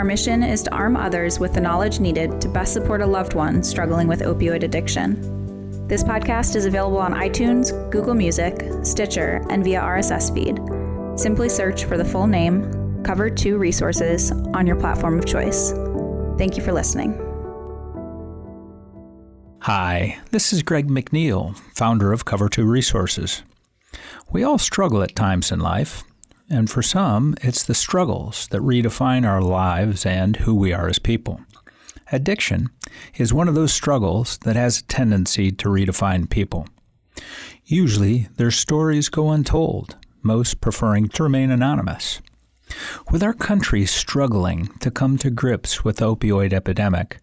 Our mission is to arm others with the knowledge needed to best support a loved one struggling with opioid addiction. This podcast is available on iTunes, Google Music, Stitcher, and via RSS feed. Simply search for the full name, Cover 2 Resources, on your platform of choice. Thank you for listening. Hi, this is Greg McNeil, founder of Cover 2 Resources. We all struggle at times in life, and for some, it's the struggles that redefine our lives and who we are as people. Addiction is one of those struggles that has a tendency to redefine people. Usually, their stories go untold, most preferring to remain anonymous. With our country struggling to come to grips with the opioid epidemic,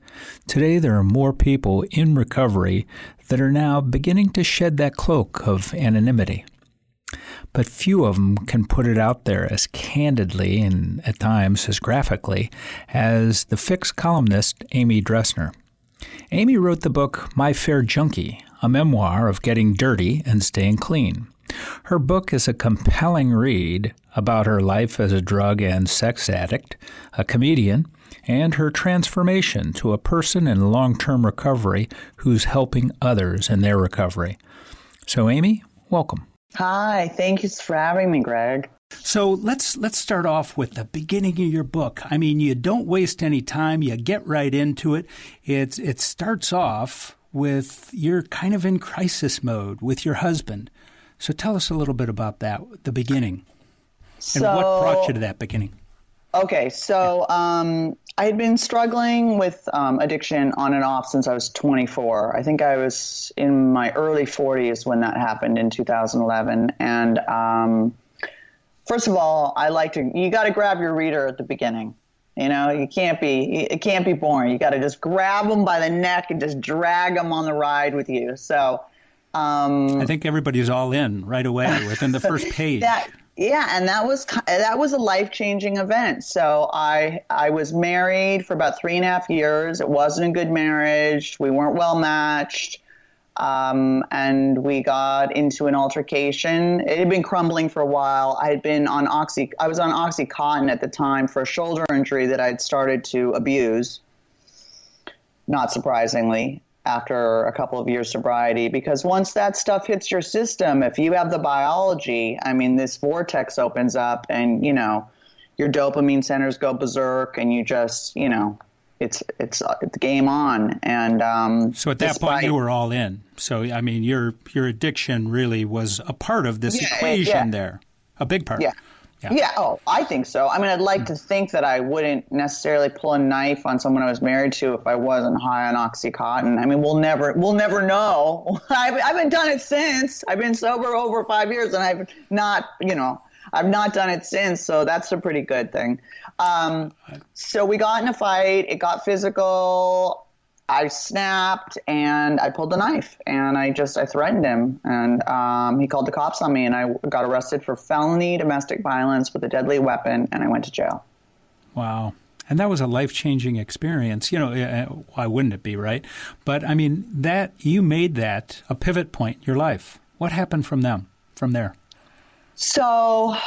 today there are more people in recovery that are now beginning to shed that cloak of anonymity but few of them can put it out there as candidly and at times as graphically as the Fix columnist Amy Dresner. Amy wrote the book My Fair Junkie, a memoir of getting dirty and staying clean. Her book is a compelling read about her life as a drug and sex addict, a comedian, and her transformation to a person in long term recovery who's helping others in their recovery. So, Amy, welcome. Hi, thank you for having me, Greg. So let's let's start off with the beginning of your book. I mean, you don't waste any time; you get right into it. It's it starts off with you're kind of in crisis mode with your husband. So tell us a little bit about that, the beginning, and what brought you to that beginning. Okay, so um, I had been struggling with um, addiction on and off since I was 24. I think I was in my early 40s when that happened in 2011. And um, first of all, I like to, you got to grab your reader at the beginning. You know, you can't be, it can't be boring. You got to just grab them by the neck and just drag them on the ride with you. So, um, I think everybody's all in right away within the first page. that, yeah, and that was that was a life changing event. So I I was married for about three and a half years. It wasn't a good marriage. We weren't well matched, um, and we got into an altercation. It had been crumbling for a while. I had been on oxy. I was on oxycontin at the time for a shoulder injury that I'd started to abuse. Not surprisingly, after a couple of years sobriety because once that stuff hits your system if you have the biology i mean this vortex opens up and you know your dopamine centers go berserk and you just you know it's it's it's game on. And um, so at that despite, point you were all in. So i mean your your addiction really was a part of this yeah, equation yeah. there a big part. Yeah yeah. yeah. Oh, I think so. I mean, I'd like mm. to think that I wouldn't necessarily pull a knife on someone I was married to if I wasn't high on OxyContin. I mean, we'll never, we'll never know. I've, I haven't done it since. I've been sober over five years, and I've not, you know, I've not done it since. So that's a pretty good thing. Um, so we got in a fight. It got physical. I snapped and I pulled the knife and I just I threatened him and um, he called the cops on me and I got arrested for felony domestic violence with a deadly weapon and I went to jail. Wow. And that was a life changing experience. You know, eh, eh, why wouldn't it be, right? But I mean, that you made that a pivot point in your life. What happened from them, from there? So,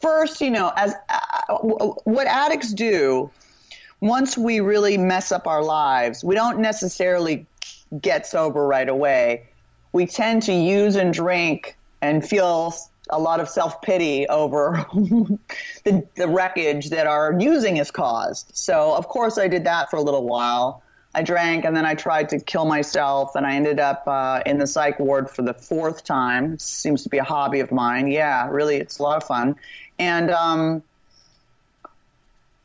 first, you know, as uh, what addicts do once we really mess up our lives, we don't necessarily get sober right away. We tend to use and drink and feel a lot of self pity over the, the wreckage that our using has caused. So, of course, I did that for a little while. I drank and then I tried to kill myself, and I ended up uh, in the psych ward for the fourth time. Seems to be a hobby of mine. Yeah, really, it's a lot of fun. And um,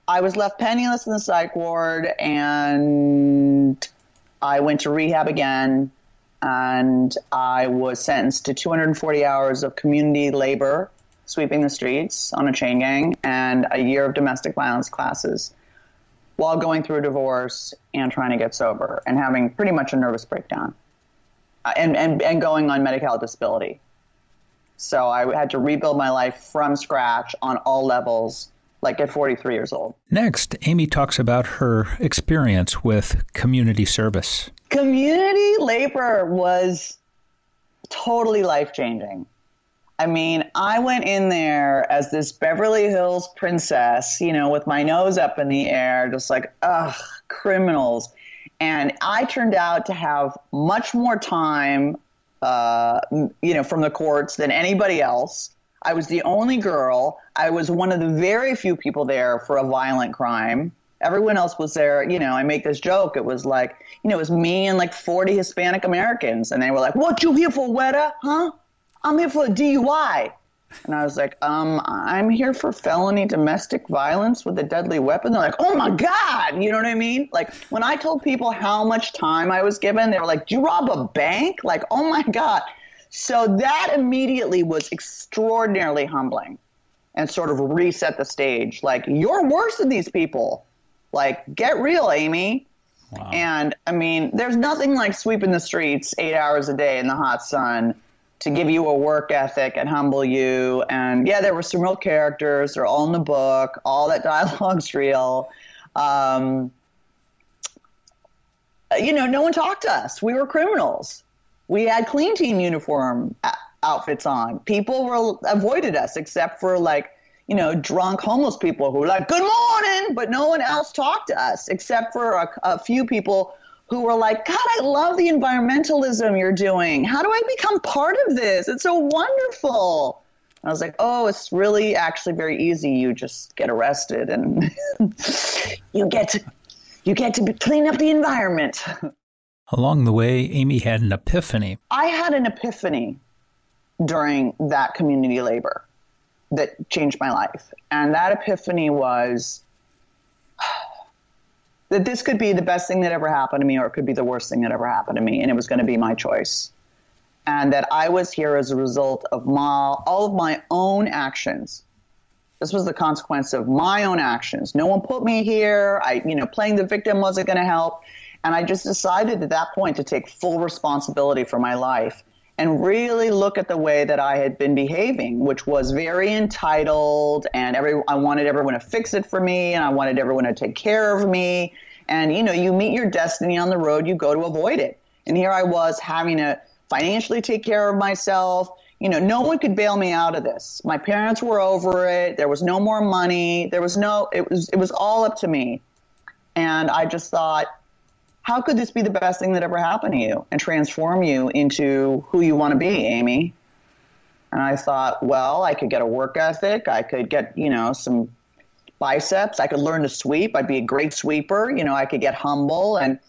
I was left penniless in the psych ward, and I went to rehab again, and I was sentenced to 240 hours of community labor, sweeping the streets on a chain gang, and a year of domestic violence classes. while going through a divorce and trying to get sober and having pretty much a nervous breakdown uh, and, and, and going on Medi-Cal disability. So I had to rebuild my life from scratch on all levels, like at 43 years old. Next, Amy talks about her experience with community service. Community labor was totally life changing. I mean, I went in there as this Beverly Hills princess, you know, with my nose up in the air, just like, ugh, criminals. And I turned out to have much more time, uh, you know, from the courts than anybody else. I was the only girl. I was one of the very few people there for a violent crime. Everyone else was there. You know, I make this joke. It was like, you know, it was me and like 40 Hispanic Americans. And they were like, What you here for, Weta? Huh? I'm here for a DUI. And I was like, um, I'm here for felony domestic violence with a deadly weapon. They're like, oh my God. You know what I mean? Like, when I told people how much time I was given, they were like, do you rob a bank? Like, oh my God. So that immediately was extraordinarily humbling and sort of reset the stage. Like, you're worse than these people. Like, get real, Amy. Wow. And I mean, there's nothing like sweeping the streets eight hours a day in the hot sun to give you a work ethic and humble you. And yeah, there were some real characters. They're all in the book. All that dialogue's real. Um, you know, no one talked to us. We were criminals. We had clean team uniform uh, outfits on. People were avoided us except for like, you know, drunk homeless people who were like, "Good morning," but no one else talked to us except for a, a few people who were like, God, I love the environmentalism you're doing. How do I become part of this? It's so wonderful. I was like, oh, it's really actually very easy. You just get arrested and you get to you get to clean up the environment. Along the way, Amy had an epiphany. I had an epiphany during that community labor that changed my life. And that epiphany was that this could be the best thing that ever happened to me or it could be the worst thing that ever happened to me and it was going to be my choice. And that i was here as a result of my, all of my own actions. This was the consequence of my own actions. No one put me here. I you know playing the victim wasn't going to help and i just decided at that point to take full responsibility for my life and really look at the way that I had been behaving, which was very entitled, and every I wanted everyone to fix it for me, and I wanted everyone to take care of me. And you know, you meet your destiny on the road, you go to avoid it. And here I was having to financially take care of myself. You know, no one could bail me out of this. My parents were over it. There was no more money. There was no. It was. It was all up to me. And I just thought, how could this be the best thing that ever happened to you and transform you into who you want to be, Amy? And I thought, well, I could get a work ethic. I could get, you know, some biceps. I could learn to sweep. I'd be a great sweeper. You know, I could get humble and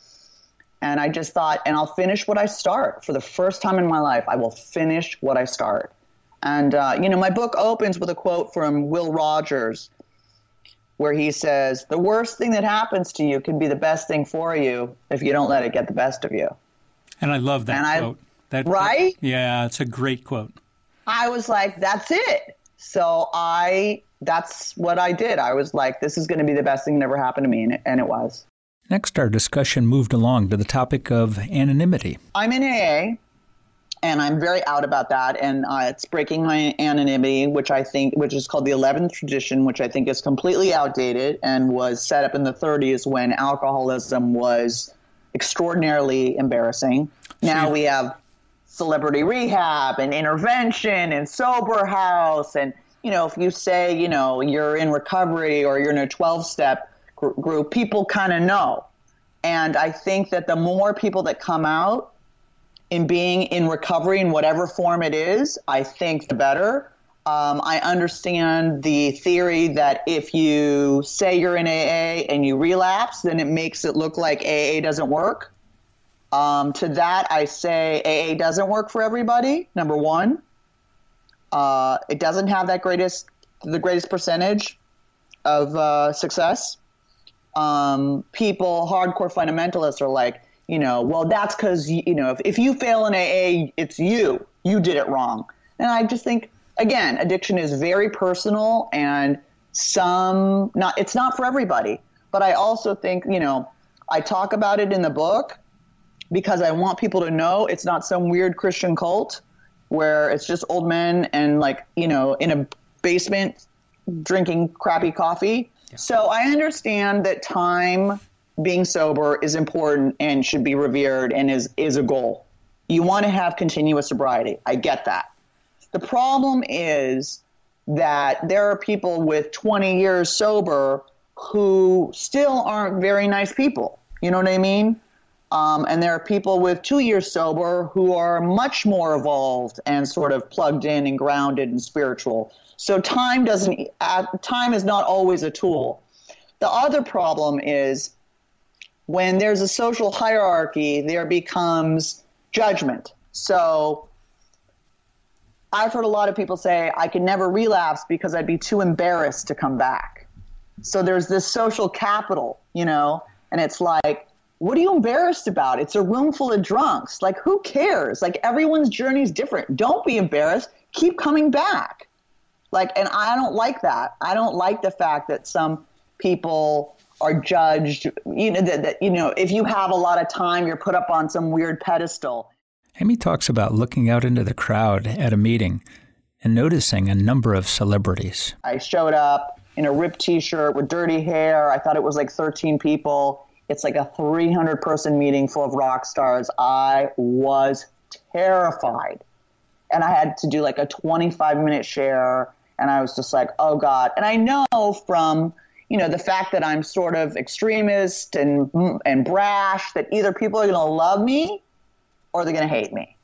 and I just thought, and I'll finish what I start. For the first time in my life, I will finish what I start. And uh, you know, my book opens with a quote from Will Rogers, where he says, The worst thing that happens to you can be the best thing for you if you don't let it get the best of you. And I love that and quote. I, that, right? Yeah, it's a great quote. I was like, That's it. So I, that's what I did. I was like, This is going to be the best thing that ever happened to me. And it, and it was. Next, our discussion moved along to the topic of anonymity. I'm in AA and I'm very out about that. And uh, it's breaking my anonymity, which I think, which is called the 11th tradition, which I think is completely outdated and was set up in the 30s when alcoholism was extraordinarily embarrassing. Now we have celebrity rehab and intervention and sober house. And, you know, if you say, you know, you're in recovery or you're in a 12 step gr- group, people kind of know. And I think that the more people that come out, in being in recovery in whatever form it is, I think the better. Um, I understand the theory that if you say you're in AA and you relapse, then it makes it look like AA doesn't work. Um, to that, I say AA doesn't work for everybody. Number one, uh, it doesn't have that greatest the greatest percentage of uh, success. Um, people, hardcore fundamentalists, are like, you know, well, that's because, you know, if, if you fail in AA, it's you. You did it wrong. And I just think, again, addiction is very personal and some, not, it's not for everybody. But I also think, you know, I talk about it in the book because I want people to know it's not some weird Christian cult where it's just old men and like, you know, in a basement drinking crappy coffee. Yeah. So I understand that time being sober is important and should be revered and is is a goal. You want to have continuous sobriety. I get that. The problem is that there are people with 20 years sober who still aren't very nice people. You know what I mean? Um, and there are people with two years sober who are much more evolved and sort of plugged in and grounded and spiritual. So time doesn't uh, time is not always a tool. The other problem is when there's a social hierarchy, there becomes judgment. So I've heard a lot of people say I could never relapse because I'd be too embarrassed to come back. So there's this social capital, you know, and it's like, what are you embarrassed about? It's a room full of drunks. Like, who cares? Like, everyone's journey is different. Don't be embarrassed. Keep coming back. Like, and I don't like that. I don't like the fact that some people are judged. You know that, that you know if you have a lot of time, you're put up on some weird pedestal. Amy talks about looking out into the crowd at a meeting and noticing a number of celebrities. I showed up in a ripped t-shirt with dirty hair. I thought it was like 13 people. It's like a 300 person meeting full of rock stars. I was terrified. And I had to do like a 25 minute share and I was just like, "Oh god." And I know from you know the fact that I'm sort of extremist and and brash that either people are going to love me or they're going to hate me.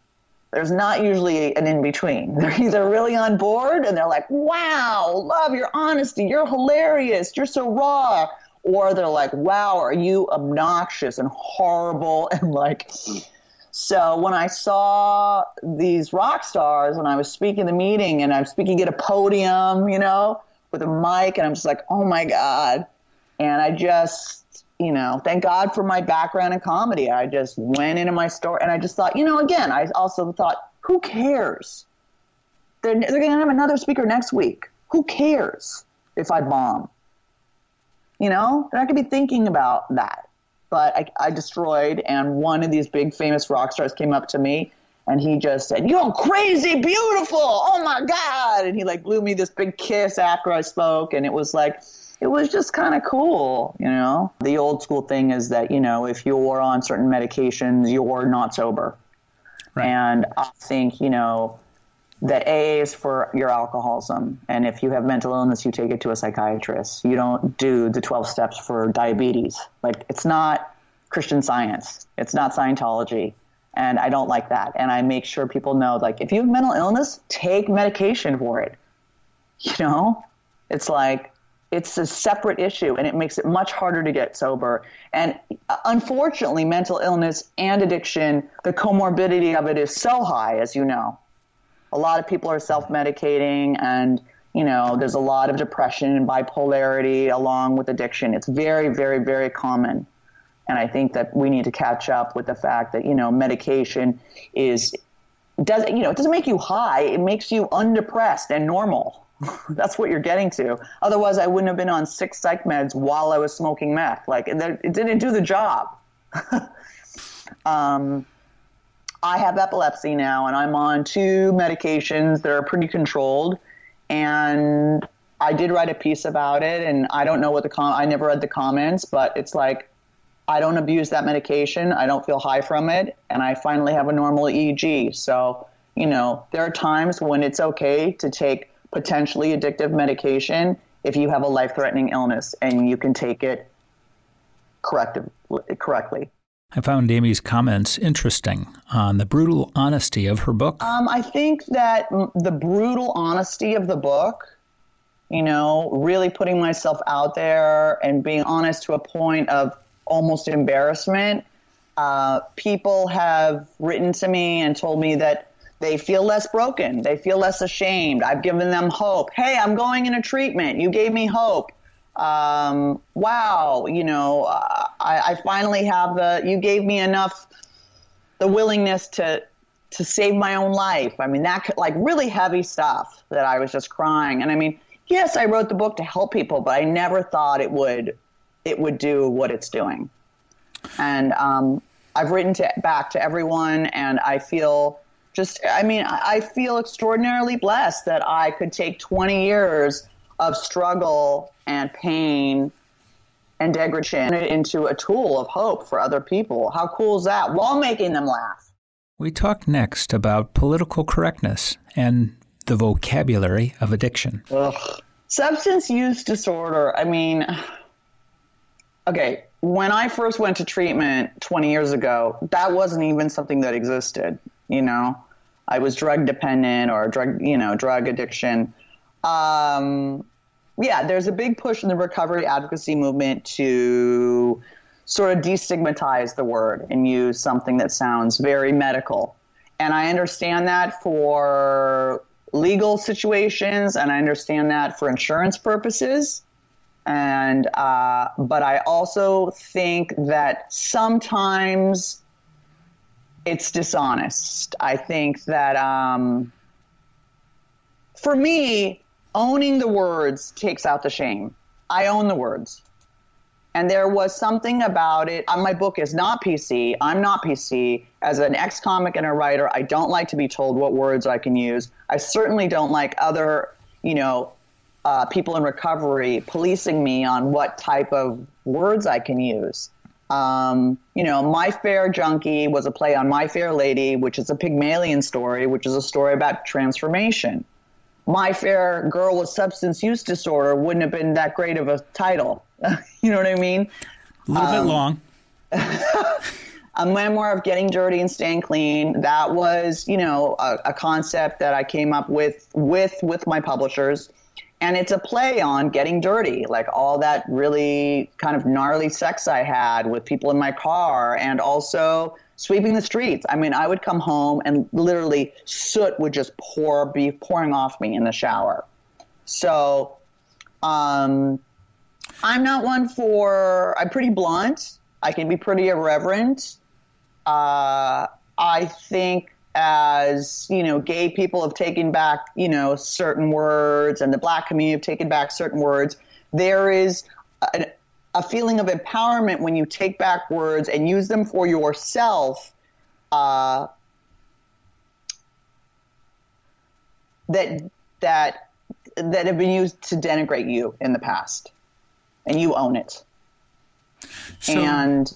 There's not usually an in between. They're either really on board and they're like, "Wow, love your honesty. You're hilarious. You're so raw." Or they're like, "Wow, are you obnoxious and horrible and like so when I saw these rock stars when I was speaking the meeting and I'm speaking at a podium, you know, with a mic, and I'm just like, oh my God. And I just, you know, thank God for my background in comedy. I just went into my store and I just thought, you know, again, I also thought, who cares? They're, they're going to have another speaker next week. Who cares if I bomb? You know, they're not going to be thinking about that. But I, I destroyed, and one of these big famous rock stars came up to me and he just said, "You're crazy, beautiful! Oh my god!" And he like blew me this big kiss after I spoke, and it was like, it was just kind of cool, you know. The old school thing is that you know if you're on certain medications, you're not sober, right. and I think you know that AA is for your alcoholism, and if you have mental illness, you take it to a psychiatrist. You don't do the twelve steps for diabetes. Like it's not Christian Science. It's not Scientology and I don't like that. And I make sure people know, like, if you have mental illness, take medication for it. You know, it's like it's a separate issue, and it makes it much harder to get sober. And uh, unfortunately, mental illness and addiction, the comorbidity of it is so high, as you know. A lot of people are self-medicating, and you know, there's a lot of depression and bipolarity along with addiction. It's very, very, very common. And I think that we need to catch up with the fact that, you know, medication is, does, you know, it doesn't make you high. It makes you undepressed and normal. That's what you're getting to. Otherwise, I wouldn't have been on six psych meds while I was smoking meth. Like, it didn't do the job. um, I have epilepsy now, and I'm on two medications that are pretty controlled. And I did write a piece about it, and I don't know what the com. I never read the comments, but it's like I don't abuse that medication. I don't feel high from it. And I finally have a normal EEG. So, you know, there are times when it's okay to take potentially addictive medication if you have a life threatening illness and you can take it corrective, correctly. I found Amy's comments interesting on the brutal honesty of her book. Um, I think that the brutal honesty of the book, you know, really putting myself out there and being honest to a point of almost embarrassment. Uh, people have written to me and told me that they feel less broken. They feel less ashamed. I've given them hope. Hey, I'm going in a treatment. You gave me hope. Um, wow, you know, uh, I, I finally have the. You gave me enough, the willingness to to save my own life. I mean, that like really heavy stuff that I was just crying. And I mean, yes, I wrote the book to help people, but I never thought it would it would do what it's doing. And um, I've written to, back to everyone, and I feel just, I mean, I feel extraordinarily blessed that I could take 20 years of struggle and pain and degradation into a tool of hope for other people. How cool is that? While making them laugh. We talk next about political correctness and the vocabulary of addiction. Ugh. Substance use disorder, I mean, okay, when I first went to treatment 20 years ago, that wasn't even something that existed, you know. I was drug dependent or drug, you know, drug addiction. Um, yeah, there's a big push in the recovery advocacy movement to sort of destigmatize the word and use something that sounds very medical. And I understand that for legal situations, and I understand that for insurance purposes. And uh, but I also think that sometimes it's dishonest. I think that um, for me, owning the words takes out the shame. I own the words. And there was something about it. Uh, my book is not PC. I'm not PC. As an ex comic and a writer, I don't like to be told what words I can use. I certainly don't like other, you know, uh, people in recovery policing me on what type of words I can use. Um, you know, My Fair Junkie was a play on My Fair Lady, which is a Pygmalion story, which is a story about transformation. My Fair Girl with Substance Use Disorder wouldn't have been that great of a title. you know what I mean? A little um, bit long. a memoir of getting dirty and staying clean. That was, you know, a, a concept that I came up with with with my publishers and it's a play on getting dirty, like all that really kind of gnarly sex I had with people in my car, and also sweeping the streets. I mean, I would come home and literally soot would just pour, be pouring off me in the shower. So, um, I'm not one for. I'm pretty blunt. I can be pretty irreverent. Uh, I think as you know gay people have taken back you know certain words and the black community have taken back certain words there is a, a feeling of empowerment when you take back words and use them for yourself uh, that that that have been used to denigrate you in the past. And you own it. So, and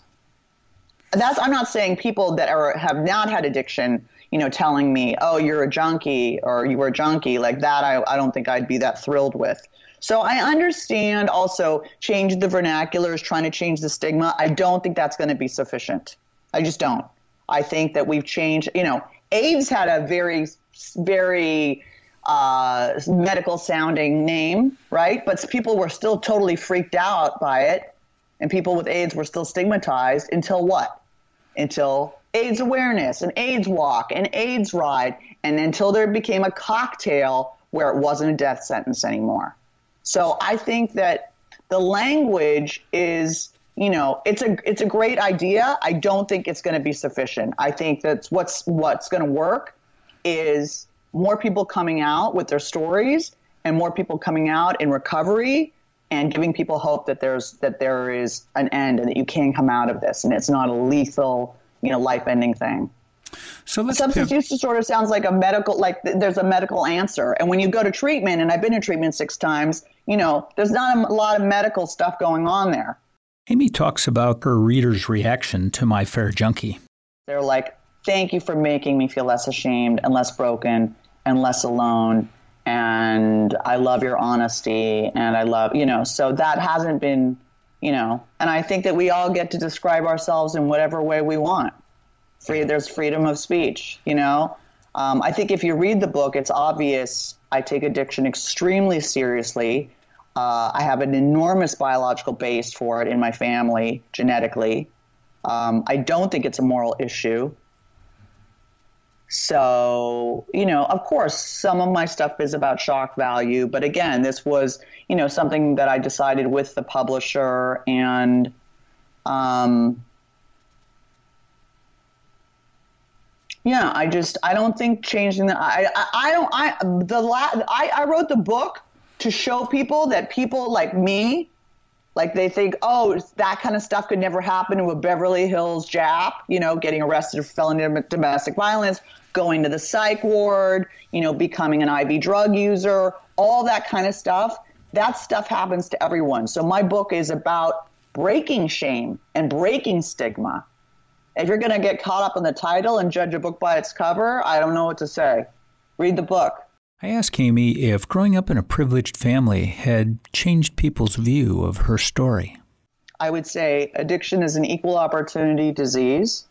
that's i'm not saying people that are have not had addiction you know, telling me, oh, you're a junkie or you were a junkie, like that, I, I don't think I'd be that thrilled with. So I understand also change the vernaculars, trying to change the stigma. I don't think that's going to be sufficient. I just don't. I think that we've changed, you know, AIDS had a very, very uh, medical sounding name, right? But people were still totally freaked out by it. And people with AIDS were still stigmatized until what? Until AIDS awareness, an AIDS walk, an AIDS ride, and until there became a cocktail where it wasn't a death sentence anymore. So I think that the language is, you know, it's a it's a great idea. I don't think it's going to be sufficient. I think that's what's what's going to work is more people coming out with their stories and more people coming out in recovery and giving people hope that there's that there is an end and that you can come out of this and it's not a lethal you know life ending thing. So let's substance use disorder sounds like a medical like there's a medical answer. And when you go to treatment, and I've been in treatment six times, you know, there's not a lot of medical stuff going on there. Amy talks about her reader's reaction to My Fair Junkie. They're like, "Thank you for making me feel less ashamed and less broken and less alone." And I love your honesty, and I love you know. So that hasn't been you know, and I think that we all get to describe ourselves in whatever way we want. Free, there's freedom of speech, you know. Um, I think if you read the book, it's obvious I take addiction extremely seriously. Uh, I have an enormous biological base for it in my family, genetically. Um, I don't think it's a moral issue. So, you know, of course, some of my stuff is about shock value, but again, this was, you know, something that I decided with the publisher and, um, yeah, I just, I don't think changing the, I, I, I don't, I, the la, I, I wrote the book to show people that people like me Like they think, oh, that kind of stuff could never happen to a Beverly Hills Jap, you know, getting arrested for felony domestic violence, going to the psych ward, you know, becoming an IV drug user, all that kind of stuff. That stuff happens to everyone. So my book is about breaking shame and breaking stigma. If you're going to get caught up in the title and judge a book by its cover, I don't know what to say. Read the book. I asked Amy if growing up in a privileged family had changed people's view of her story. I would say addiction is an equal opportunity disease.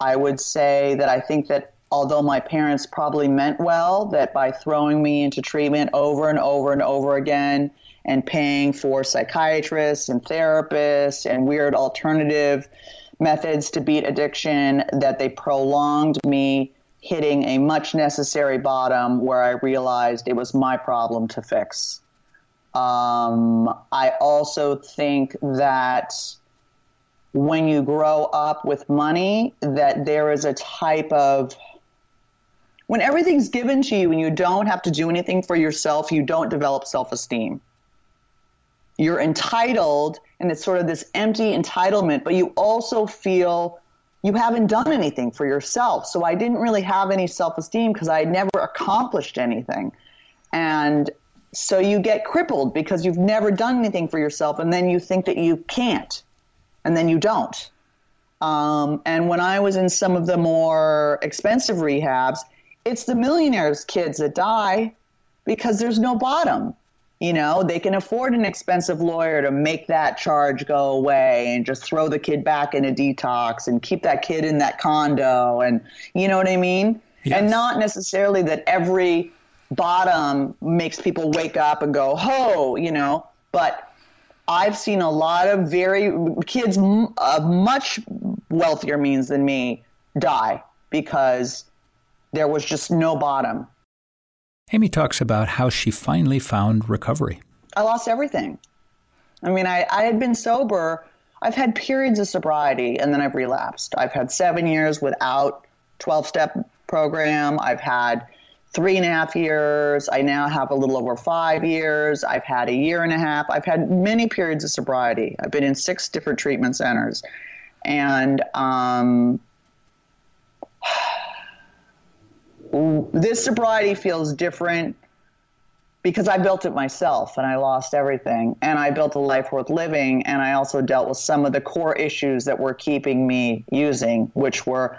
I would say that I think that although my parents probably meant well, that by throwing me into treatment over and over and over again and paying for psychiatrists and therapists and weird alternative methods to beat addiction, that they prolonged me hitting a much necessary bottom where I realized it was my problem to fix. Um, I also think that when you grow up with money, that there is a type of when everything's given to you and you don't have to do anything for yourself, you don't develop self esteem. You're entitled, and it's sort of this empty entitlement, but you also feel you haven't done anything for yourself. So I didn't really have any self esteem because I had never accomplished anything. And so you get crippled because you've never done anything for yourself, and then you think that you can't, and then you don't. Um, and when I was in some of the more expensive rehabs, it's the millionaires' kids that die because there's no bottom. You know, they can afford an expensive lawyer to make that charge go away and just throw the kid back in a detox and keep that kid in that condo. And you know what I mean? Yes. And not necessarily that every bottom makes people wake up and go, ho, you know, but I've seen a lot of very kids of much wealthier means than me die because there was just no bottom. Amy talks about how she finally found recovery. I lost everything. I mean, I, I had been sober. I've had periods of sobriety and then I've relapsed. I've had seven years without 12 step program. I've had three and a half years. I now have a little over five years. I've had a year and a half. I've had many periods of sobriety. I've been in six different treatment centers. And um, this sobriety feels different because I built it myself and I lost everything. And I built a life worth living. And I also dealt with some of the core issues that were keeping me using, which were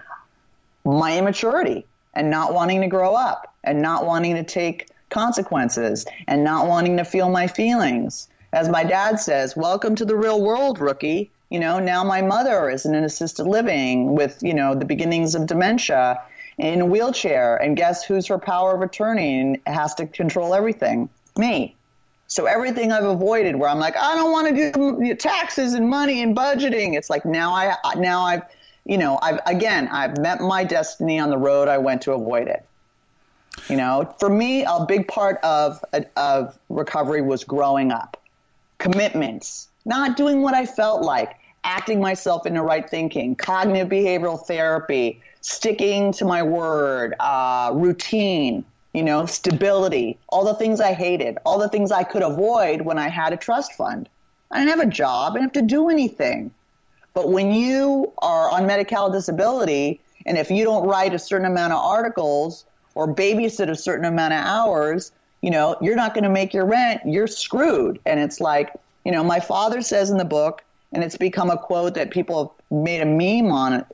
my immaturity and not wanting to grow up and not wanting to take consequences and not wanting to feel my feelings. As my dad says, welcome to the real world, rookie. You know, now my mother is in an assisted living with, you know, the beginnings of dementia in a wheelchair, and guess who's her power of attorney and has to control everything? Me. So everything I've avoided, where I'm like, I don't want to do taxes and money and budgeting. It's like now I now I've, you know, I've again I've met my destiny on the road I went to avoid it. You know, for me, a big part of of recovery was growing up, commitments, not doing what I felt like, acting myself into right thinking, cognitive behavioral therapy, sticking to my word, uh, routine, you know, stability, all the things I hated, all the things I could avoid when I had a trust fund. I didn't have a job, I didn't have to do anything. But when you are on medical disability, and if you don't write a certain amount of articles or babysit a certain amount of hours, you know, you're not going to make your rent, you're screwed. And it's like, you know, my father says in the book, and it's become a quote that people have made a meme on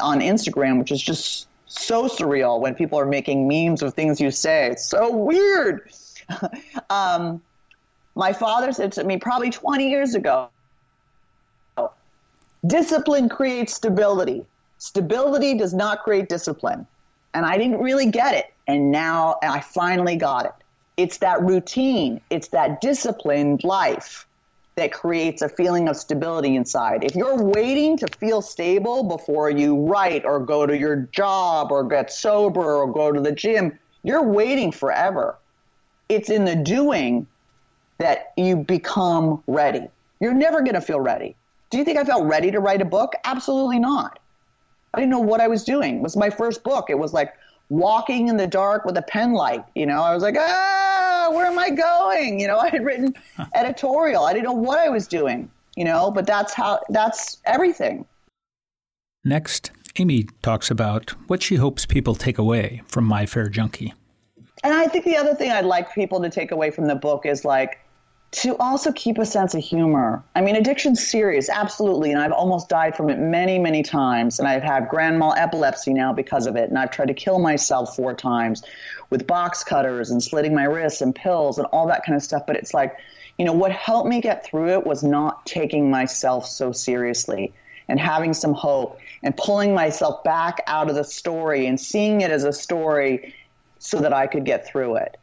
on Instagram, which is just so surreal when people are making memes of things you say. It's so weird. um, my father said to me probably 20 years ago discipline creates stability. Stability does not create discipline. And I didn't really get it. And now I finally got it. It's that routine, it's that disciplined life that creates a feeling of stability inside. If you're waiting to feel stable before you write or go to your job or get sober or go to the gym, you're waiting forever. It's in the doing that you become ready. You're never going to feel ready. Do you think I felt ready to write a book? Absolutely not. I didn't know what I was doing. It was my first book. It was like walking in the dark with a pen light. You know, I was like, ah, where am I going? You know, I had written editorial. I didn't know what I was doing, you know, but that's how, that's everything. Next, Amy talks about what she hopes people take away from My Fair Junkie. And I think the other thing I'd like people to take away from the book is like to also keep a sense of humor. I mean, addiction's serious, absolutely, and I've almost died from it many, many times, and I've had grand mal epilepsy now because of it, and I've tried to kill myself four times with box cutters and slitting my wrists and pills and all that kind of stuff. But it's like, you know, what helped me get through it was not taking myself so seriously and having some hope and pulling myself back out of the story and seeing it as a story so that I could get through it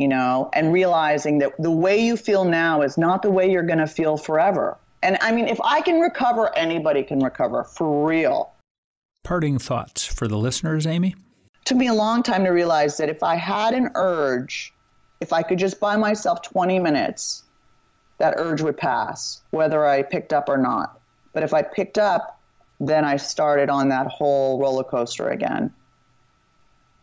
you know, and realizing that the way you feel now is not the way you're going to feel forever. And I mean, if I can recover, anybody can recover for real. Parting thoughts for the listeners, Amy? It took me a long time to realize that if I had an urge, if I could just buy myself 20 minutes, that urge would pass, whether I picked up or not. But if I picked up, then I started on that whole roller coaster again.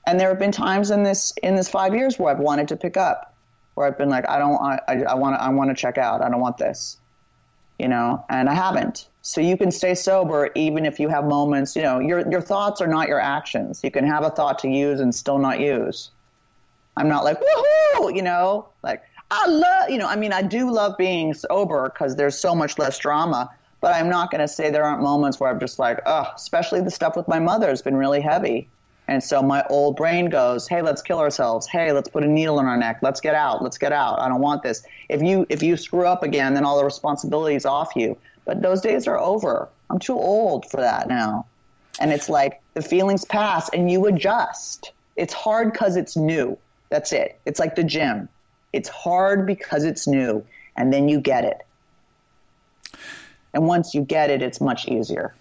And there have been times in this in this five years where I've wanted to pick up, where I've been like, I don't, I, I want to, I want to check out. I don't want this, you know, and I haven't. So you can stay sober even if you have moments. You know, your your thoughts are not your actions. You can have a thought to use and still not use. I'm not like woohoo, you know, like I love, you know, I mean, I do love being sober because there's so much less drama. But I'm not going to say there aren't moments where I'm just like, oh, especially the stuff with my mother has been really heavy and so my old brain goes, "Hey, let's kill ourselves. Hey, let's put a needle in our neck. Let's get out. Let's get out. I don't want this." If you if you screw up again, then all the responsibility is off you. But those days are over. I'm too old for that now. And it's like the feelings pass and you adjust. It's hard cuz it's new. That's it. It's like the gym. It's hard because it's new and then you get it. And once you get it, it's much easier.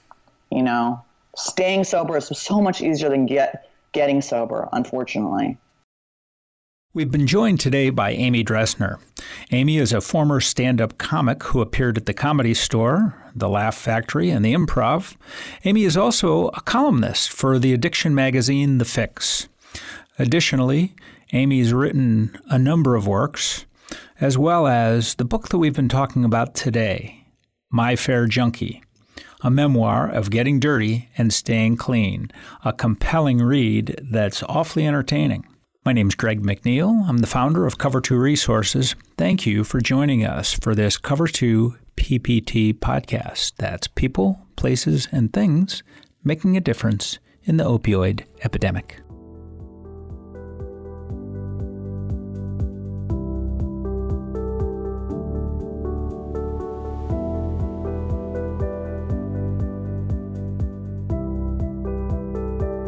You know, staying sober is so much easier than get getting sober, unfortunately. We've been joined today by Amy Dresner. Amy is a former stand up comic who appeared at the Comedy Store, the Laugh Factory, and the Improv. Amy is also a columnist for the addiction magazine The Fix. Additionally, Amy's written a number of works, as well as the book that we've been talking about today, My Fair Junkie a memoir of getting dirty and staying clean, a compelling read that's awfully entertaining. My name's Greg McNeil. I'm the founder of Cover 2 Resources. Thank you for joining us for this Cover 2 PPT podcast. That's people, places, and things making a difference in the opioid epidemic.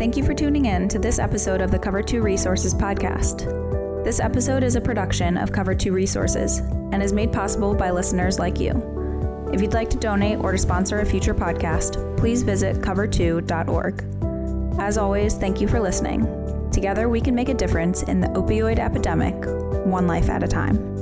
Thank you for tuning in to this episode of the Cover 2 Resources podcast. This episode is a production of Cover 2 Resources and is made possible by listeners like you. If you'd like to donate or to sponsor a future podcast, please visit cover2.org. As always, thank you for listening. Together, we can make a difference in the opioid epidemic, one life at a time.